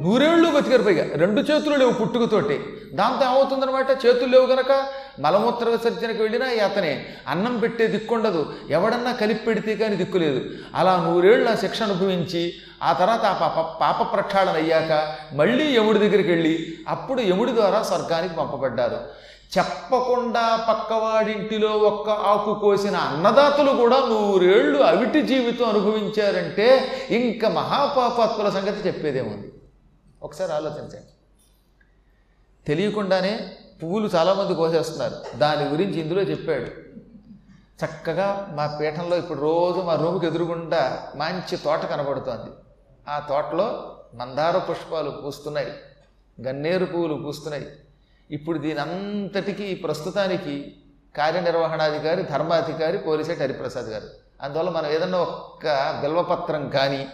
నూరేళ్ళు బతికారు పైగా. రెండు చేతులు లేవు పుట్టుకతోటి. దాంతో ఏమవుతుందనమాట చేతులు లేవు గనక మలమూత్ర విసర్జనకు వెళ్ళినా అతనే అన్నం పెట్టే దిక్కుండదు. ఎవడన్నా కలిపి పెడితే కానీ దిక్కులేదు అలా నూరేళ్ళు ఆ శిక్ష అనుభవించి ఆ తర్వాత ఆ పాప పాప ప్రక్షాళన అయ్యాక మళ్ళీ యముడి దగ్గరికి వెళ్ళి అప్పుడు యముడి ద్వారా స్వర్గానికి పంపబడ్డారు. చెప్పకుండా పక్కవాడింటిలో ఒక్క ఆకు కోసిన అన్నదాతలు కూడా నూరేళ్ళు అవిటి జీవితం అనుభవించారంటే ఇంకా మహాపాపాత్ముల సంగతి చెప్పేదేముంది? ఒకసారి ఆలోచించండి. తెలియకుండానే పువ్వులు చాలామంది కోసేస్తున్నారు. దాని గురించి ఇందులో చెప్పాడు. చక్కగా మా పీఠంలో ఇప్పుడు రోజు మా రూముకి ఎదురుగుండా మంచి తోట కనబడుతోంది. ఆ తోటలో మందార పుష్పాలు పూస్తున్నాయి. గన్నేరు పువ్వులు పూస్తున్నాయి. ఇప్పుడు దీని అంతటికీ ప్రస్తుతానికి కార్యనిర్వహణాధికారి ధర్మాధికారి పోలీసేటి హరిప్రసాద్ గారు. అందువల్ల మనం ఏదన్నా ఒక్క బిల్వపత్రం కానీ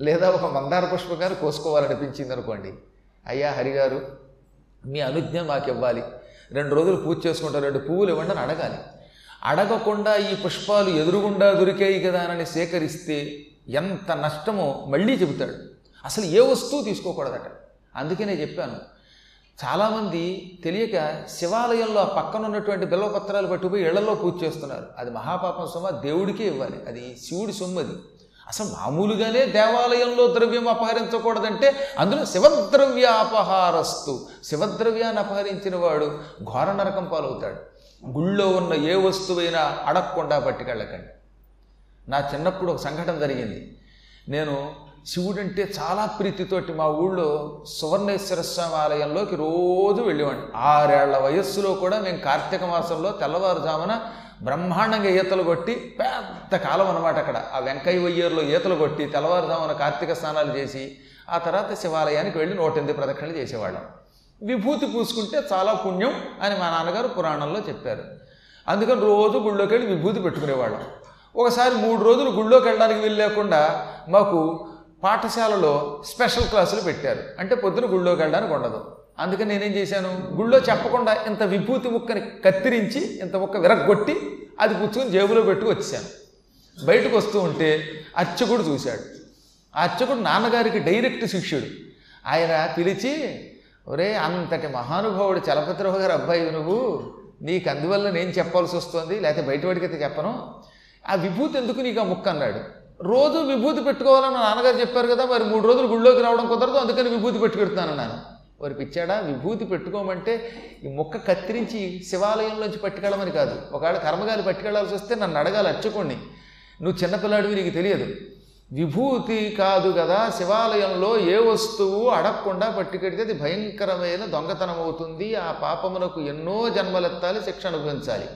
లేదా ఒక మందార పుష్పం కానీ కోసుకోవాలనిపించింది అనుకోండి. అయ్యా హరిగారు మీ అనుజ్ఞ మాకు ఇవ్వాలి రెండు రోజులు పూజ చేసుకుంటారు రెండు పువ్వులు ఇవ్వండి అని అడగాలి. అడగకుండా ఈ పుష్పాలు ఎదురుగుండా దొరికాయి కదా అని సేకరిస్తే ఎంత నష్టమో మళ్ళీ చెబుతాడు. అసలు ఏ వస్తువు తీసుకోకూడదట. అందుకే నేను చెప్పాను. చాలామంది తెలియక శివాలయంలో ఆ పక్కన ఉన్నటువంటి బిల్వపత్రాలు పట్టుకుపోయి ఇళ్ళలో పూజ చేస్తున్నారు. అది మహాపాపం సొమ్మ దేవుడికే ఇవ్వాలి. అది శివుడి సొమ్మది అసలు మామూలుగానే దేవాలయంలో ద్రవ్యం అపహరించకూడదంటే అందులో శివద్రవ్య అపహారస్తు. శివద్రవ్యాన్ని అపహరించిన వాడు ఘోర నరకం పాలవుతాడు. గుళ్ళో ఉన్న ఏ వస్తువైనా అడగకుండా పట్టుకెళ్ళకండి. నా చిన్నప్పుడు ఒక సంఘటన జరిగింది. నేను శివుడంటే చాలా ప్రీతితోటి మా ఊళ్ళో సువర్ణేశ్వర స్వామి ఆలయంలోకి రోజు వెళ్ళేవాడిని. ఆరేళ్ళ వయస్సులో కూడా మేము కార్తీక మాసంలో తెల్లవారుజామున బ్రహ్మాండంగా ఈతలు కొట్టి పెద్ద కాలం అనమాట అక్కడ. ఆ వెంకయ్య వయ్యేరులో ఈతలు కొట్టి తెల్లవారుజామున కార్తీక స్నానాలు చేసి ఆ తర్వాత శివాలయానికి వెళ్ళి నూట ఎనిమిది ప్రదక్షిణలు చేసేవాళ్ళం. విభూతి పూసుకుంటే చాలా పుణ్యం అని మా నాన్నగారు పురాణంలో చెప్పారు. అందుకని రోజు గుళ్ళోకి వెళ్ళి విభూతి పెట్టుకునేవాళ్ళం. ఒకసారి మూడు రోజులు గుళ్ళోకి వెళ్ళడానికి వెళ్ళలేకుండా మాకు పాఠశాలలో స్పెషల్ క్లాసులు పెట్టారు. అంటే పొద్దున గుళ్ళోకి వెళ్ళడానికి ఉండదు. అందుకని నేనేం చేశాను? గుళ్ళో చెప్పకుండా ఇంత విభూతి ముక్కని కత్తిరించి ఇంత ముక్క విరగ్గొట్టి అది పుచ్చుకొని జేబులో పెట్టుకు వచ్చాను బయటకు వస్తూ ఉంటే అర్చకుడు చూశాడు. ఆ అర్చకుడు నాన్నగారికి డైరెక్ట్ శిష్యుడు. ఆయన పిలిచి ఒరే అంతటి మహానుభావుడు చలపతిరావు గారు అబ్బాయి నువ్వు నీకు అందువల్ల నేను చెప్పాల్సి వస్తుంది లేకపోతే బయటవాడికైతే అయితే చెప్పను. ఆ విభూతి ఎందుకు నీకు ఆ ముక్క? అన్నాడు. రోజు విభూతి పెట్టుకోవాలని నాన్నగారు చెప్పారు కదా మరి మూడు రోజులు గుళ్ళోకి రావడం కుదరదు అందుకని విభూతి పెట్టుకెడుతున్నాను అన్నాను. వారి పిచ్చాడా? విభూతి పెట్టుకోమంటే ఈ ముక్క కత్తిరించి శివాలయంలోంచి పట్టుకెళ్ళమని కాదు. ఒకవేళ కర్మగాలి పట్టుకెళ్ళాల్సి వస్తే నన్ను అడగాలి అచ్చుకోండి. నువ్వు చిన్నపిల్లాడివి నీకు తెలియదు. విభూతి కాదు కదా శివాలయంలో ఏ వస్తువు అడగకుండా పట్టుకెడితే అది భయంకరమైన దొంగతనం అవుతుంది. ఆ పాపమునకు ఎన్నో జన్మలెత్తాలి శిక్ష అనుభవించాలి.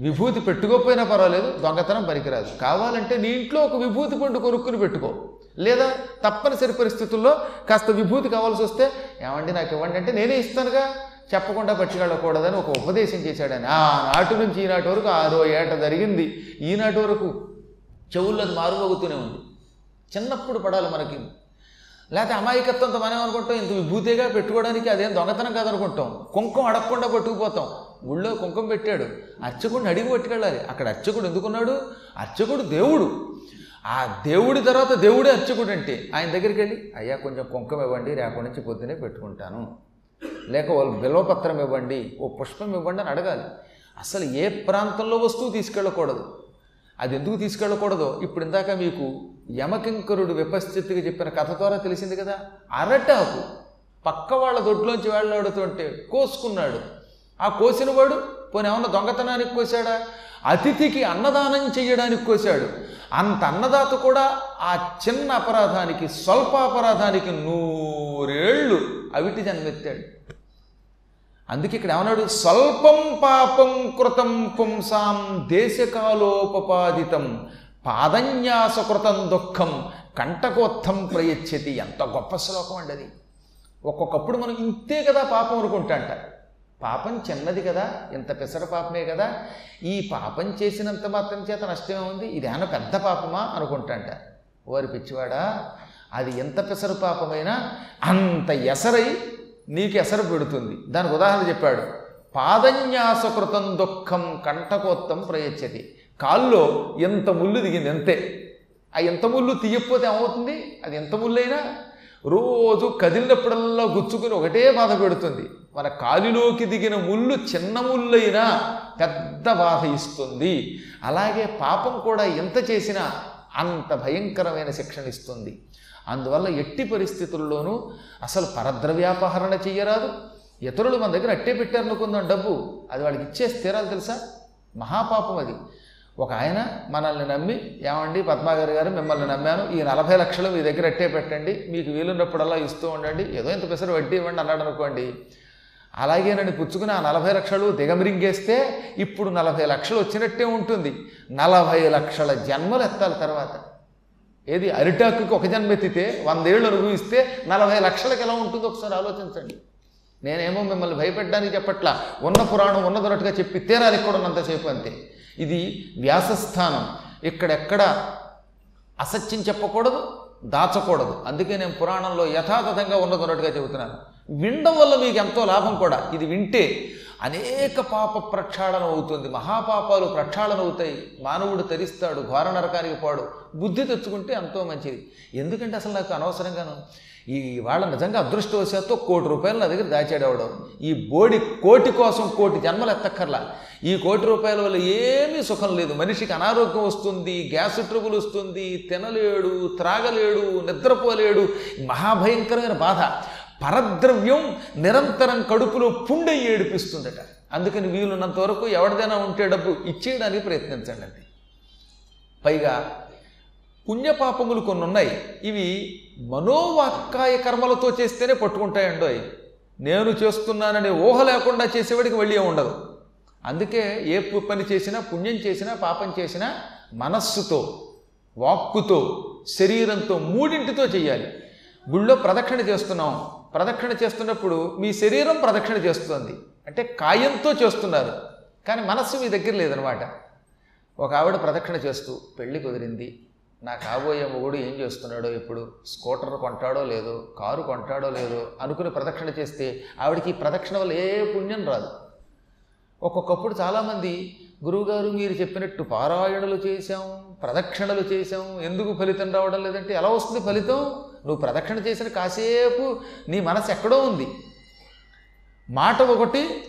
విభూతి పెట్టుకోకపోయినా పర్వాలేదు దొంగతనం పనికిరాదు. కావాలంటే నీ ఇంట్లో ఒక విభూతి పండు కొనుక్కుని పెట్టుకో. లేదా తప్పనిసరి పరిస్థితుల్లో కాస్త విభూతి కావాల్సి వస్తే ఏమండి నాకు ఇవ్వండి అంటే నేనే ఇస్తానుగా. చెప్పకుండా పట్టుకెళ్ళకూడదని ఒక ఉపదేశం చేశాడని. ఆనాటి నుంచి ఈనాటి వరకు ఆరో ఏట జరిగింది. ఈనాటి వరకు చెవుల్లో అది మారుమోగుతూనే ఉంది. చిన్నప్పుడు పడాలి మనకి. లేకపోతే అమాయకత్వంతో మనం అనుకుంటాం ఇంత విభూతిగా పెట్టుకోవడానికి అదేం దొంగతనం కాదనుకుంటాం. కుంకుమ అడగకుండా పట్టుకుపోతాం. ఊళ్ళో కుంకుమ పెట్టాడు. అర్చకుడిని అడిగి పట్టుకెళ్ళాలి. అక్కడ అర్చకుడు ఎందుకున్నాడు? అర్చకుడు దేవుడు. ఆ దేవుడి తర్వాత దేవుడే అర్చకుడు అంటే ఆయన దగ్గరికి వెళ్ళి అయ్యా కొంచెం కుంకం ఇవ్వండి రేపటి నుంచి పొద్దునే పెట్టుకుంటాను. లేక వాళ్ళు బిల్వపత్రం ఇవ్వండి ఓ పుష్పం ఇవ్వండి అని అడగాలి. అసలు ఏ ప్రాంతంలో వస్తువు తీసుకెళ్ళకూడదు? అది ఎందుకు తీసుకెళ్ళకూడదో? ఇప్పుడు ఇందాక మీకు యమకింకరుడు విపస్థితిగా చెప్పిన కథ ద్వారా తెలిసింది కదా. అరటాకు పక్క వాళ్ళ దొడ్లోంచి వెళ్ళాడుతుంటే కోసుకున్నాడు. ఆ కోసిన వాడు పోనీ ఏమన్నా దొంగతనానికి కోసాడా? అతిథికి అన్నదానం చేయడానికి కోసాడు. అంత అన్నదాత కూడా ఆ చిన్న అపరాధానికి స్వల్ప అపరాధానికి నూరేళ్ళు అవిటి జన్మెత్తాడు. అందుకే ఇక్కడ ఏమన్నాడు? స్వల్పం పాపం కృతం పుంసాం దేశకాలోపపాదితం పాదన్యాసకృతం దుఃఖం కంటకోత్థం ప్రయచ్చతి ఎంత గొప్ప శ్లోకం అండి అది. ఒక్కొక్కప్పుడు మనం ఇంతే కదా పాపం అనుకుంటాంట పాపం చిన్నది కదా ఇంత పెసర పాపమే కదా ఈ పాపం చేసినంత మాత్రం చేత నష్టమే ఉంది ఇదేనా పెద్ద పాపమా అనుకుంటాంట. వారి పిచ్చివాడా అది ఎంత పెసరు పాపమైనా అంత ఎసరై నీకు ఎసరు పెడుతుంది. దానికి ఉదాహరణ చెప్పాడు. పాదన్యాసకృతం దుఃఖం కంటకోత్తం ప్రయచ్చతి. కాల్లో ఎంత ముళ్ళు దిగింది అంతే. ఆ ఎంత ముళ్ళు తీయకపోతే ఏమవుతుంది? అది ఎంత ముళ్ళైనా రోజు కదిలినప్పుడల్లా గుచ్చుకుని ఒకటే బాధ పెడుతుంది. మన కాలిలోకి దిగిన ముళ్ళు చిన్న ముళ్ళైనా పెద్ద బాధ ఇస్తుంది. అలాగే పాపం కూడా ఎంత చేసినా అంత భయంకరమైన శిక్షణ ఇస్తుంది. అందువల్ల ఎట్టి పరిస్థితుల్లోనూ అసలు పరద్రవ్యాపహరణ చెయ్యరాదు. ఇతరులు మన దగ్గర అట్టే పెట్టారనుకుందాం డబ్బు. అది వాళ్ళకి ఇచ్చే స్థిరాలు తెలుసా? మహాపాపం అది. ఒక ఆయన మనల్ని నమ్మి ఏమండి పద్మాగారి గారు మిమ్మల్ని నమ్మాను. ఈ నలభై లక్షలు మీ దగ్గర అట్టే పెట్టండి. మీకు వీలున్నప్పుడల్లా ఇస్తూ ఉండండి. ఏదో ఇంత పెసరు వడ్డీ ఇవ్వండి అన్నాడు అనుకోండి. అలాగే నన్ను పుచ్చుకుని ఆ నలభై లక్షలు దిగమిరింగేస్తే ఇప్పుడు నలభై లక్షలు వచ్చినట్టే ఉంటుంది. నలభై లక్షల జన్మలు ఎత్తాలి తర్వాత. ఏది అరిటాకుకి ఒక జన్మ ఎత్తితే వందేళ్ళు అనుభవిస్తే నలభై లక్షలకి ఎలా ఉంటుందో ఒకసారి ఆలోచించండి. నేనేమో మిమ్మల్ని భయపెట్టడానికి చెప్పట్లా. ఉన్న పురాణం ఉన్నదన్నట్టుగా చెప్పి తీరాలి కూడా ఉన్నంతసేపు అంతే. ఇది వ్యాసస్థానం. ఇక్కడెక్కడ అసత్యం చెప్పకూడదు దాచకూడదు. అందుకే నేను పురాణంలో యథాతథంగా ఉన్నదన్నట్టుగా చెబుతున్నాను. వినడం వల్ల మీకు ఎంతో లాభం కూడా. ఇది వింటే అనేక పాప ప్రక్షాళన అవుతుంది. మహాపాపాలు ప్రక్షాళన అవుతాయి. మానవుడు తరిస్తాడు ఘోర నరకానికి పాడు. బుద్ధి తెచ్చుకుంటే ఎంతో మంచిది. ఎందుకంటే అసలు నాకు అనవసరంగాను ఈ వాళ్ళ నిజంగా అదృష్టవశాత్తు కోటి రూపాయలు నా దగ్గర దాచాడేవాడు ఈ బోడి కోటి కోసం కోటి జన్మలు ఎత్తక్కర్లా. ఈ కోటి రూపాయల వల్ల ఏమీ సుఖం లేదు. మనిషికి అనారోగ్యం వస్తుంది గ్యాస్ ట్రబుల్ వస్తుంది తినలేడు త్రాగలేడు నిద్రపోలేడు. మహాభయంకరమైన బాధ. పరద్రవ్యం నిరంతరం కడుపులో పుండై ఏడిపిస్తుందట. అందుకని వీలున్నంత వరకు ఎవరిదైనా ఉంటే డబ్బు ఇచ్చేయడానికి ప్రయత్నించండి పైగా పుణ్యపాపములు కొన్ని ఉన్నాయి ఇవి మనోవాక్కాయ కర్మలతో చేస్తేనే పట్టుకుంటాయండో అవి నేను చేస్తున్నాననే ఊహ లేకుండా చేసేవాడికి వెళ్ళి ఉండదు. అందుకే ఏ పని చేసినా పుణ్యం చేసినా పాపం చేసినా మనస్సుతో వాక్కుతో శరీరంతో మూడింటితో చేయాలి. గుళ్ళో ప్రదక్షిణ చేస్తున్నాం. ప్రదక్షిణ చేస్తున్నప్పుడు మీ శరీరం ప్రదక్షిణ చేస్తుంది. అంటే కాయంతో చేస్తున్నారు. కానీ మనస్సు మీ దగ్గర లేదనమాట. ఒక ఆవిడ ప్రదక్షిణ చేస్తూ పెళ్ళి కుదిరింది. నా కాబోయే మొగుడు ఏం చేస్తున్నాడో ఇప్పుడు? స్కూటర్ కొంటాడో లేదో? కారు కొంటాడో లేదో? అనుకుని ప్రదక్షిణ చేస్తే ఆవిడకి ప్రదక్షిణ వల్ల ఏ పుణ్యం రాదు. ఒక్కొక్కప్పుడు చాలామంది గురువుగారు మీరు చెప్పినట్టు పారాయణలు చేశాం ప్రదక్షిణలు చేశాం ఎందుకు ఫలితం రావడం లేదంటే ఎలా వస్తుంది ఫలితం? నువ్వు ప్రదక్షిణ చేసిన కాసేపు నీ మనసు ఎక్కడో ఉంది. మాట ఒకటి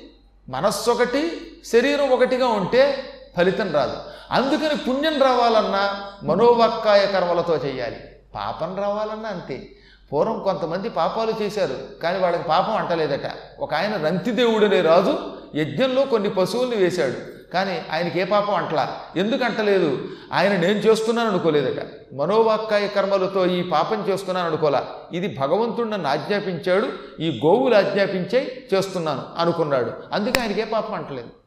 మనస్సు ఒకటి శరీరం ఒకటిగా ఉంటే ఫలితం రాదు. అందుకని పుణ్యం రావాలన్నా మనోవాక్కాయ కర్మలతో చేయాలి. పాపం రావాలన్నా అంతే. పూర్వం కొంతమంది పాపాలు చేశారు కానీ వాళ్ళకి పాపం అంటలేదట. ఒక ఆయన రంతిదేవుడు అనే రాజు యజ్ఞంలో కొన్ని పశువుల్ని వేశాడు. కానీ ఆయనకి ఏ పాపం అంటలా? ఎందుకు అంటలేదు? ఆయన నేను చేస్తున్నాను అనుకోలేదట. మనోవాక్కాయ కర్మలతో ఈ పాపం చేస్తున్నాను అనుకోలా? ఇది భగవంతుడు నన్ను ఆజ్ఞాపించాడు ఈ గోవులు ఆజ్ఞాపించే చేస్తున్నాను అనుకున్నాడు. అందుకే ఆయనకి ఏ పాపం అంటలేదు.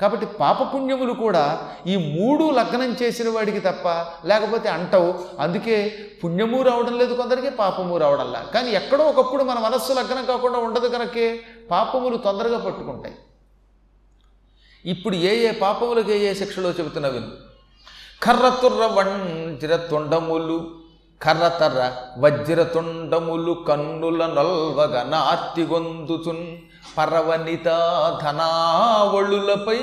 కాబట్టి పాపపుణ్యములు కూడా ఈ మూడు లగ్నం చేసిన వాడికి తప్ప లేకపోతే అంటవు. అందుకే పుణ్యము రావడం లేదు కొందరికి పాపము రావడంలా. కానీ ఎక్కడో ఒకప్పుడు మన మనస్సు లగ్నం కాకుండా ఉండదు కనుకే పాపములు తొందరగా పట్టుకుంటాయి. ఇప్పుడు ఏ ఏ పాపములకు ఏ ఏ శిక్షలో చెబుతున్నా విను. కర్రతుర్ర వంజ్ర తొండములు కర్రతర్ర వజ్ర తొండములు కన్నుల నొల్వగ నార్తిగొందుచున్ పరవనితనావళులపై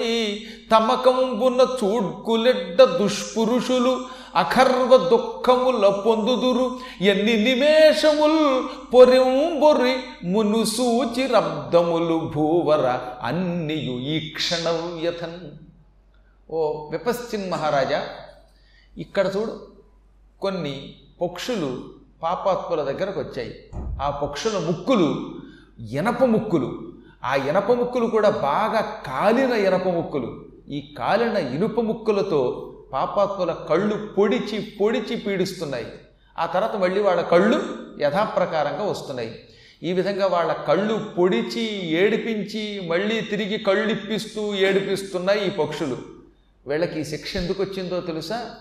తమకంబున చూడ్కులెడ్డ దుష్పురుషులు అఖర్వ దుఃఖముల పొందుదురు. ఎన్ని నిమేషముల్ పొరింబొరి మునుసూచి రబ్దములు భూవర అన్నియు ఈ క్షణవ్యథన్ ఓ విపశ్చిన్ మహారాజా ఇక్కడ చూడు కొన్ని పక్షులు పాపాత్ముల దగ్గరకు వచ్చాయి. ఆ పక్షుల ముక్కులు ఇనప ముక్కులు. ఆ ఇనప ముక్కులు కూడా బాగా కాలిన ఇనప ముక్కులు. ఈ కాలిన ఇనుప ముక్కులతో పాపాత్ముల కళ్ళు పొడిచి పొడిచి పీడిస్తున్నాయి. ఆ తర్వాత మళ్ళీ వాళ్ళ కళ్ళు యథాప్రకారంగా వస్తున్నాయి. ఈ విధంగా వాళ్ళ కళ్ళు పొడిచి ఏడిపించి మళ్ళీ తిరిగి కళ్ళు ఇప్పిస్తూ ఏడిపిస్తున్నాయి ఈ పక్షులు. వీళ్ళకి ఈ శిక్ష ఎందుకు వచ్చిందో తెలుసా?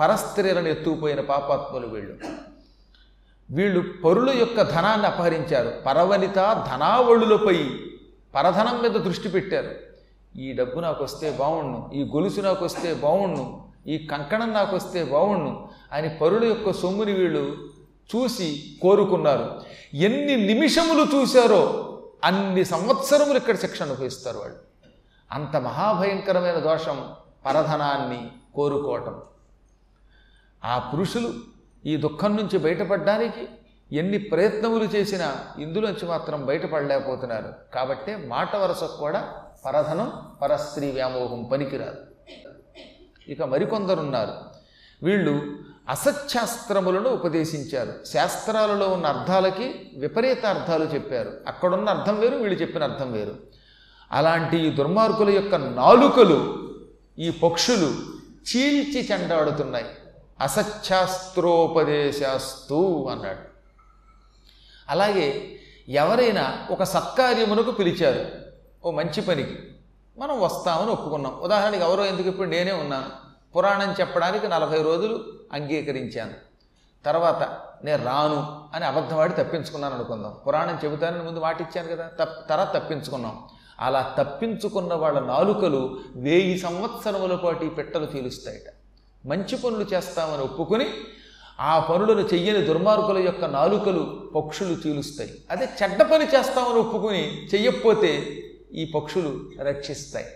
పరస్త్రీలను ఎత్తుకుపోయిన పాపాత్ములు వీళ్ళు. వీళ్ళు పరుల యొక్క ధనాన్ని అపహరించారు. పరవనిత ధనావళులపై పరధనం మీద దృష్టి పెట్టారు. ఈ డబ్బు నాకు వస్తే బావుణ్ణు ఈ గొలుసు నాకు వస్తే బావుణ్ణు ఈ కంకణం నాకు వస్తే బావుణ్ణు అని పరుల యొక్క సొమ్ముని వీళ్ళు చూసి కోరుకున్నారు. ఎన్ని నిమిషములు చూశారో అన్ని సంవత్సరములు ఇక్కడ శిక్ష అనుభవిస్తారు వాళ్ళు. అంత మహాభయంకరమైన దోషం పరధనాన్ని కోరుకోవటం. ఆ పురుషులు ఈ దుఃఖం నుంచి బయటపడడానికి ఎన్ని ప్రయత్నములు చేసినా ఇందులోంచి మాత్రం బయటపడలేకపోతున్నారు. కాబట్టే మాట వరసకు కూడా పరధనం పరస్త్రీ వ్యామోహం పనికిరాదు. ఇక మరికొందరున్నారు. వీళ్ళు అసత్శాస్త్రములను ఉపదేశించారు. శాస్త్రాలలో ఉన్న అర్థాలకి విపరీత అర్థాలు చెప్పారు. అక్కడున్న అర్థం వేరు వీళ్ళు చెప్పిన అర్థం వేరు. అలాంటి ఈ దుర్మార్గుల యొక్క నాలుకలు ఈ పక్షులు చీల్చి చెండాడుతున్నాయి. అసత్శాస్త్రోపదేశాస్తు అన్నాడు. అలాగే ఎవరైనా ఒక సత్కార్యమునకు పిలిచారు ఓ మంచి పనికి మనం వస్తామని ఒప్పుకున్నాం. ఉదాహరణకి ఎవరో ఎందుకు ఇప్పుడు నేనే ఉన్నాను? పురాణం చెప్పడానికి నలభై రోజులు అంగీకరించాను. తర్వాత నేను రాను అని అబద్ధవాడి తప్పించుకున్నాను అనుకుందాం. పురాణం చెబుతానని ముందు మాట ఇచ్చాను కదా తప్ తర్వాత తప్పించుకున్నాం. అలా తప్పించుకున్న వాళ్ళ నాలుకలు వెయ్యి సంవత్సరముల పాటు ఈ పెట్టలు తీలుస్తాయట. మంచి పనులు చేస్తామని ఒప్పుకొని ఆ పనులను చెయ్యని దుర్మార్గుల యొక్క నాలుకలు పక్షులు చీలుస్తాయి. అదే చెడ్డ పని చేస్తామని ఒప్పుకొని చెయ్యకపోతే ఈ పక్షులు రక్షిస్తాయి.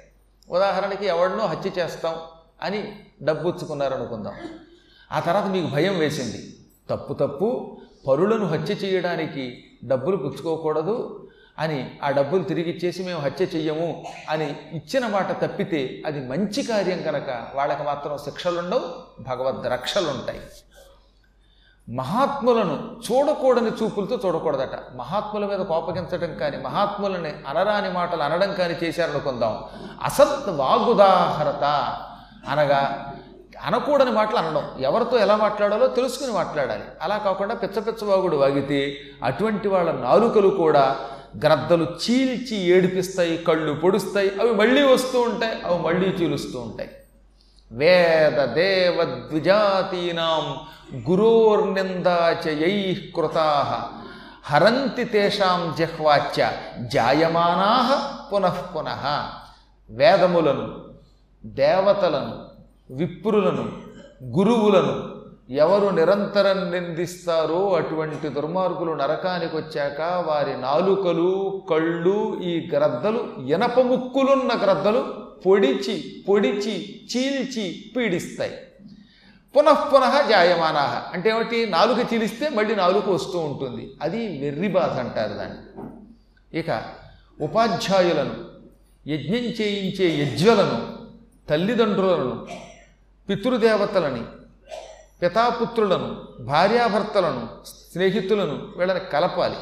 ఉదాహరణకి ఎవడనో హత్య చేస్తాం అని డబ్బుచ్చుకున్నారనుకుందాం. ఆ తర్వాత మీకు భయం వేసింది. తప్పు తప్పు పరులను హత్య చేయడానికి డబ్బులు పుచ్చుకోకూడదు అని ఆ డబ్బులు తిరిగి ఇచ్చేసి మేము హత్య చెయ్యము అని ఇచ్చిన మాట తప్పితే అది మంచి కార్యం కనుక వాళ్ళకి మాత్రం శిక్షలుండవు భగవద్ రక్షలుంటాయి. మహాత్ములను చూడకూడని చూపులతో చూడకూడదట. మహాత్ముల మీద కోపగించడం కానీ మహాత్ములని అనరాని మాటలు అనడం కానీ చేశారనుకుందాం అసత్ వాగుదాహరత అనగా అనకూడని మాటలు అనడం. ఎవరితో ఎలా మాట్లాడాలో తెలుసుకుని మాట్లాడాలి. అలా కాకుండా పిచ్చ పిచ్చ వాగుడు వాగితే అటువంటి వాళ్ళ నాలుకలు కూడా గ్రద్దలు చీల్చి ఏడిపిస్తాయి కళ్ళు పొడుస్తాయి అవి మళ్ళీ వస్తూ ఉంటాయి అవి మళ్ళీ చీలుస్తూ ఉంటాయి. వేద దేవ ద్విజాతీనాం గురోర్నిందాచయై కృతా. హరంతి తేషాం జహ్వాచ్య జాయమానా పునః పునః. వేదములను దేవతలను విప్రులను గురువులను ఎవరు నిరంతరం నిందిస్తారో అటువంటి దుర్మార్గులు నరకానికి వచ్చాక వారి నాలుకలు కళ్ళు ఈ గ్రద్దలు ఇనప ముక్కులున్న గ్రద్దలు పొడిచి పొడిచి చీల్చి పీడిస్తాయి. పునఃపునః జాయమానాహ. అంటే ఏమిటి? నాలుక చీలిస్తే మళ్ళీ నాలుక వస్తూ ఉంటుంది. అది వెర్రి బాధ అంటారు దాన్ని. ఇక ఉపాధ్యాయులను యజ్ఞం చేయించే యజ్వలను తల్లిదండ్రులను పితృదేవతలని పితాపుత్రులను భార్యాభర్తలను స్నేహితులను వీళ్ళని కలపాలి.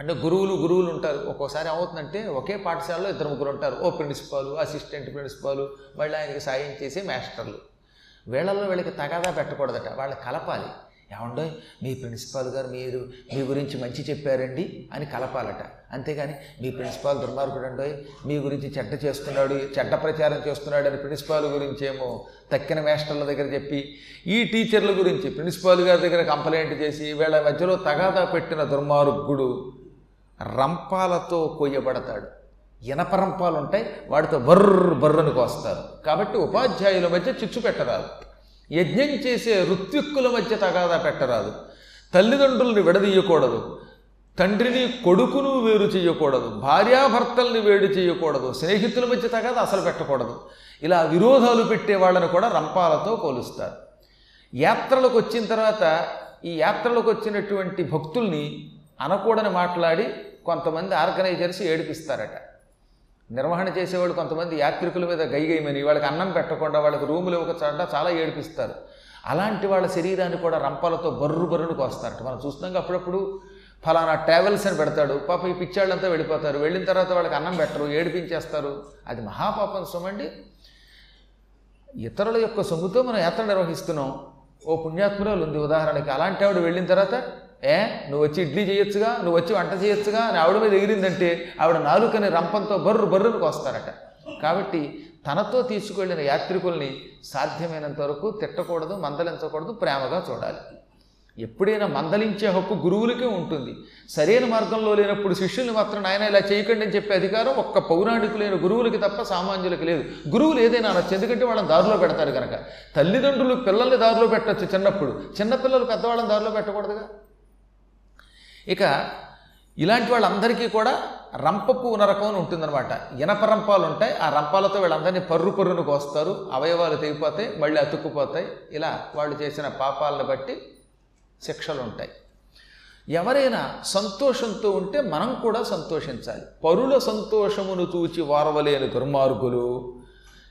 అంటే గురువులు గురువులు ఉంటారు. ఒక్కోసారి ఏమవుతుందంటే ఒకే పాఠశాలలో ఇద్దరు ముగ్గురు ఉంటారు. ఓ ప్రిన్సిపాలు అసిస్టెంట్ ప్రిన్సిపాలు మళ్ళీ ఆయనకి సాయం చేసే మాస్టర్లు. వీళ్ళల్లో వీళ్ళకి తగాదా పెట్టకూడదట. వాళ్ళని కలపాలి. ఏమండో మీ ప్రిన్సిపాల్ గారు మీరు మీ గురించి మంచి చెప్పారండి అని కలపాలట. అంతేగాని మీ ప్రిన్సిపాల్ దుర్మార్గుడు అండో మీ గురించి చెడ్డ చేస్తున్నాడు చెడ్డ ప్రచారం చేస్తున్నాడు అని ప్రిన్సిపాల్ గురించి ఏమో తక్కిన మేస్టర్ల దగ్గర చెప్పి ఈ టీచర్ల గురించి ప్రిన్సిపాల్ గారి దగ్గర కంప్లైంట్ చేసి వీళ్ళ మధ్యలో తగాదా పెట్టిన దుర్మార్గుడు రంపాలతో కొయ్యబడతాడు. ఇనపరంపాలు ఉంటాయి వాటితో బర్ర బర్రను కోస్తారు. కాబట్టి ఉపాధ్యాయుల మధ్య చిచ్చు పెట్టరాదు. యజ్ఞం చేసే ఋత్విక్కుల మధ్య తగాదా పెట్టరాదు. తల్లిదండ్రుల్ని విడదీయకూడదు. తండ్రిని కొడుకును వేరు చేయకూడదు భార్యాభర్తల్ని వేడి చేయకూడదు స్నేహితుల మధ్య తగదు అసలు పెట్టకూడదు. ఇలా విరోధాలు పెట్టే వాళ్ళని కూడా రంపాలతో పోలుస్తారు యాత్రలకు వచ్చిన తర్వాత ఈ యాత్రలకు వచ్చినటువంటి భక్తుల్ని అనకూడని మాట్లాడి కొంతమంది ఆర్గనైజర్స్ ఏడిపిస్తారట. నిర్వహణ చేసేవాళ్ళు కొంతమంది యాత్రికుల మీద గైగైమని వాళ్ళకి అన్నం పెట్టకుండా వాళ్ళకి రూములు ఇవ్వకుండా చాలా ఏడిపిస్తారు. అలాంటి వాళ్ళ శరీరాన్ని కూడా రంపాలతో బర్రు బర్రును కోస్తారట. మనం చూస్తున్నాం అప్పుడప్పుడు ఫలానా ట్రావెల్స్ అని పెడతాడు. పాప ఈ పిచ్చాళ్ళంతా వెళ్ళిపోతారు. వెళ్ళిన తర్వాత వాళ్ళకి అన్నం పెట్టరు ఏడిపించేస్తారు. అది మహాపాపం సొమ్మండి ఇతరుల యొక్క సొమ్ముతో మనం యాత్ర నిర్వహిస్తున్నాం. ఓ పుణ్యాత్మురాలు ఉంది ఉదాహరణకి. అలాంటి ఆవిడ వెళ్ళిన తర్వాత ఏ నువ్వు వచ్చి ఇడ్లీ చేయొచ్చుగా నువ్వు వచ్చి వంట చేయొచ్చుగా అని ఆవిడ మీద ఎగిరిందంటే ఆవిడ నాలుకని రంపంతో బర్రు బర్రునికి వస్తారట కాబట్టి తనతో తీసుకువెళ్ళిన యాత్రికుల్ని సాధ్యమైనంత వరకు తిట్టకూడదు మందలించకూడదు ప్రేమగా చూడాలి. ఎప్పుడైనా మందలించే హక్కు గురువులకే ఉంటుంది. సరైన మార్గంలో లేనప్పుడు శిష్యుల్ని మాత్రం నాయన ఇలా చేయకండి అని చెప్పే అధికారం ఒక్క పౌరాణికులైన గురువులకి తప్ప సామాన్యులకి లేదు. గురువులు ఏదైనా అనొచ్చు. ఎందుకంటే వాళ్ళని దారిలో పెడతారు కనుక తల్లిదండ్రులు పిల్లల్ని దారిలో పెట్టచ్చు చిన్నప్పుడు. చిన్నపిల్లలు పెద్దవాళ్ళని దారిలో పెట్టకూడదుగా? ఇక ఇలాంటి వాళ్ళందరికీ కూడా రంపపు నరకం అని ఉంటుందన్నమాట. ఇనప రంపాలు ఉంటాయి. ఆ రంపాలతో వీళ్ళందరినీ పర్రు పర్రును కోస్తారు. అవయవాలు తెగిపోతాయి మళ్ళీ అతుక్కుపోతాయి. ఇలా వాళ్ళు చేసిన పాపాలను బట్టి శిక్షలు ఉంటాయి ఎవరైనా సంతోషంతో ఉంటే మనం కూడా సంతోషించాలి. పరుల సంతోషమును చూచి వారవలేని దుర్మార్గులు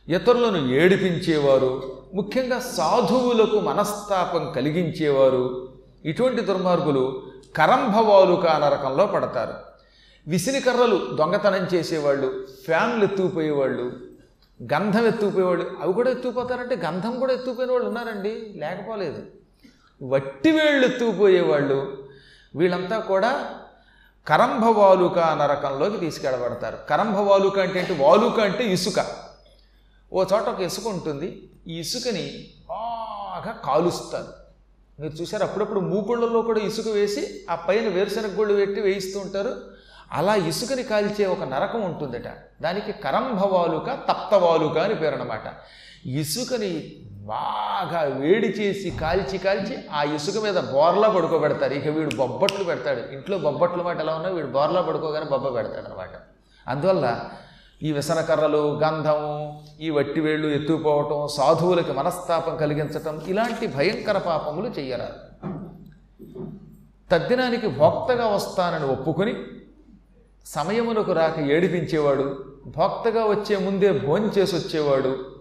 ఇతరులను ఏడిపించేవారు ముఖ్యంగా సాధువులకు మనస్తాపం కలిగించేవారు ఇటువంటి దుర్మార్గులు కరంభవాలుక నరకంలో పడతారు. విసిరికర్రలు దొంగతనం చేసేవాళ్ళు ఫ్యాన్లు ఎత్తుకుపోయేవాళ్ళు గంధం ఎత్తుకుపోయేవాళ్ళు అవి కూడా ఎత్తుకుపోతారంటే గంధం కూడా ఎత్తుకుపోయిన వాళ్ళు ఉన్నారండి లేకపోలేదు. వట్టి వేళ్ళు ఎత్తుకుపోయేవాళ్ళు వీళ్ళంతా కూడా కరంభవాలుక నరకంలోకి తీసుకెళ్ళబడతారు. కరంభవాలుక అంటే ఏంటి? వాలుక అంటే ఇసుక. ఓ చోట ఒక ఇసుక ఉంటుంది. ఈ ఇసుకని బాగా కాలుస్తారు. మీరు చూసారు? అప్పుడప్పుడు మూకుళ్ళలో కూడా ఇసుక వేసి ఆ పైన వేరుశనగ గుళ్ళు పెట్టి వేయిస్తూ ఉంటారు. అలా ఇసుకని కాల్చే ఒక నరకం ఉంటుందట. దానికి కరంభవాలుక తప్తవాలుక అని పేరు అన్నమాట ఇసుకని బాగా వేడి చేసి కాల్చి కాల్చి ఆ ఇసుక మీద బోర్లా పడుకోబెడతారు. ఇక వీడు బొబ్బట్లు పెడతాడు. ఇంట్లో బొబ్బట్లు మాట ఎలా ఉన్నా వీడు బోర్లా పడుకోగానే బొబ్బ పెడతాడు అనమాట అందువల్ల ఈ వ్యసనకర్రలు గంధము ఈ వట్టివేళ్ళు ఎత్తుకుపోవటం సాధువులకి మనస్తాపం కలిగించటం ఇలాంటి భయంకర పాపములు చెయ్యరాదు. తద్దినానికి భోక్తగా వస్తానని ఒప్పుకొని సమయములకు రాక ఏడిపించేవాడు భోక్తగా వచ్చే ముందే భోంచేసి వచ్చేవాడు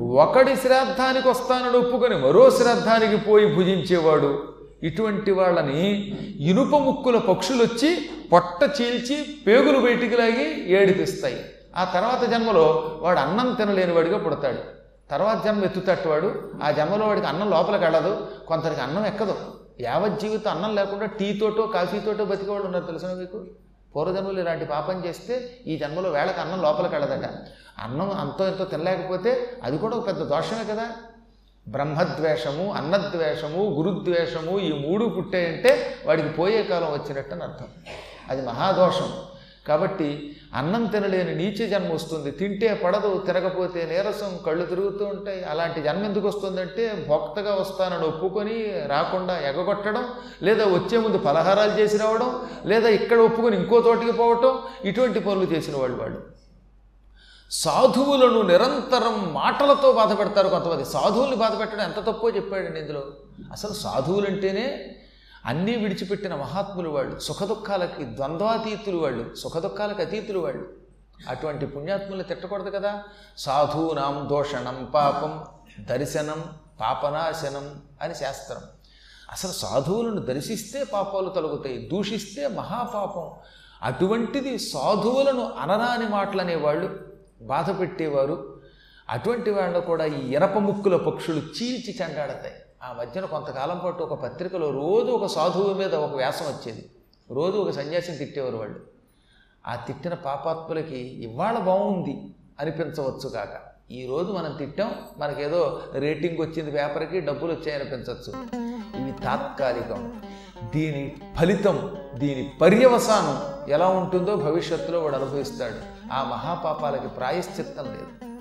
ఒకడి శ్రాద్ధానికి వస్తానని ఒప్పుకొని మరో శ్రాద్ధానికి పోయి భుజించేవాడు. ఇటువంటి వాళ్ళని ఇనుప ముక్కుల పక్షులు వచ్చి పొట్ట చీల్చి పేగులు బయటికి లాగి ఏడిపిస్తాయి. ఆ తర్వాత జన్మలో వాడు అన్నం తినలేని వాడిగా పుడతాడు. తర్వాత జన్మ ఎత్తుతట్టువాడు ఆ జన్మలో వాడికి అన్నం లోపలికి వెళ్ళదు. కొంతరికి అన్నం ఎక్కదు. యావత్ జీవితం అన్నం లేకుండా టీతోటో కాఫీతోటో బతికేవాళ్ళు ఉన్నారు తెలుసు మీకు? పూర్వజన్మలు ఇలాంటి పాపం చేస్తే ఈ జన్మలో వేళకి అన్నం లోపలికి వెళ్ళదట. అన్నం అంతో ఎంతో తినలేకపోతే అది కూడా ఒక పెద్ద దోషమే కదా. బ్రహ్మద్వేషము అన్నద్వేషము గురుద్వేషము ఈ మూడు పుట్టాయంటే వాడికి పోయే కాలం వచ్చినట్టు అని అర్థం. అది మహాదోషం. కాబట్టి అన్నం తినలేని నీచ జన్మ వస్తుంది. తింటే పడదు తిరగపోతే నీరసం కళ్ళు తిరుగుతూ ఉంటాయి. అలాంటి జన్మ ఎందుకు వస్తుందంటే భోక్తగా వస్తానని ఒప్పుకొని రాకుండా ఎగగొట్టడం లేదా వచ్చే ముందు పలహారాలు చేసి రావడం లేదా ఇక్కడ ఒప్పుకొని ఇంకో తోటికి పోవటం ఇటువంటి పనులు చేసిన వాళ్ళు వాళ్ళు. సాధువులను నిరంతరం మాటలతో బాధ పెడతారు కొంతమంది. సాధువుల్ని బాధ పెట్టడం ఎంత తప్పో చెప్పాడండి ఇందులో. అసలు సాధువులంటేనే అన్నీ విడిచిపెట్టిన మహాత్ములు వాళ్ళు సుఖదుఖాలకి ద్వంద్వాతీతులు వాళ్ళు సుఖదుఖాలకు అతీతులు వాళ్ళు. అటువంటి పుణ్యాత్ములు తిట్టకూడదు కదా. సాధూనాం దోషణం పాపం దర్శనం పాపనాశనం అని శాస్త్రం. అసలు సాధువులను దర్శిస్తే పాపాలు తొలగుతాయి దూషిస్తే మహాపాపం. అటువంటిది సాధువులను అనరాని మాటలనేవాళ్ళు బాధ పెట్టేవారు. అటువంటి వాళ్ళు కూడా ఈ ఎరప ముక్కుల పక్షులు చీల్చి చెండాడతాయి. ఆ మధ్యన కొంతకాలం పాటు ఒక పత్రికలో రోజు ఒక సాధువు మీద ఒక వ్యాసం వచ్చేది. రోజు ఒక సన్యాసిని తిట్టేవారు వాళ్ళు. ఆ తిట్టిన పాపాత్ములకి ఇవాళ బాగుంది అనిపించవచ్చు కాక. ఈరోజు మనం తిట్టాం మనకేదో రేటింగ్ వచ్చింది పేపర్కి డబ్బులు వచ్చాయనిపించవచ్చు ఇవి తాత్కాలికం. దీని ఫలితం దీని పర్యవసానం ఎలా ఉంటుందో భవిష్యత్తులో వాడు అనుభవిస్తాడు. ఆ మహాపాపాలకి ప్రాయశ్చిత్తం లేదు.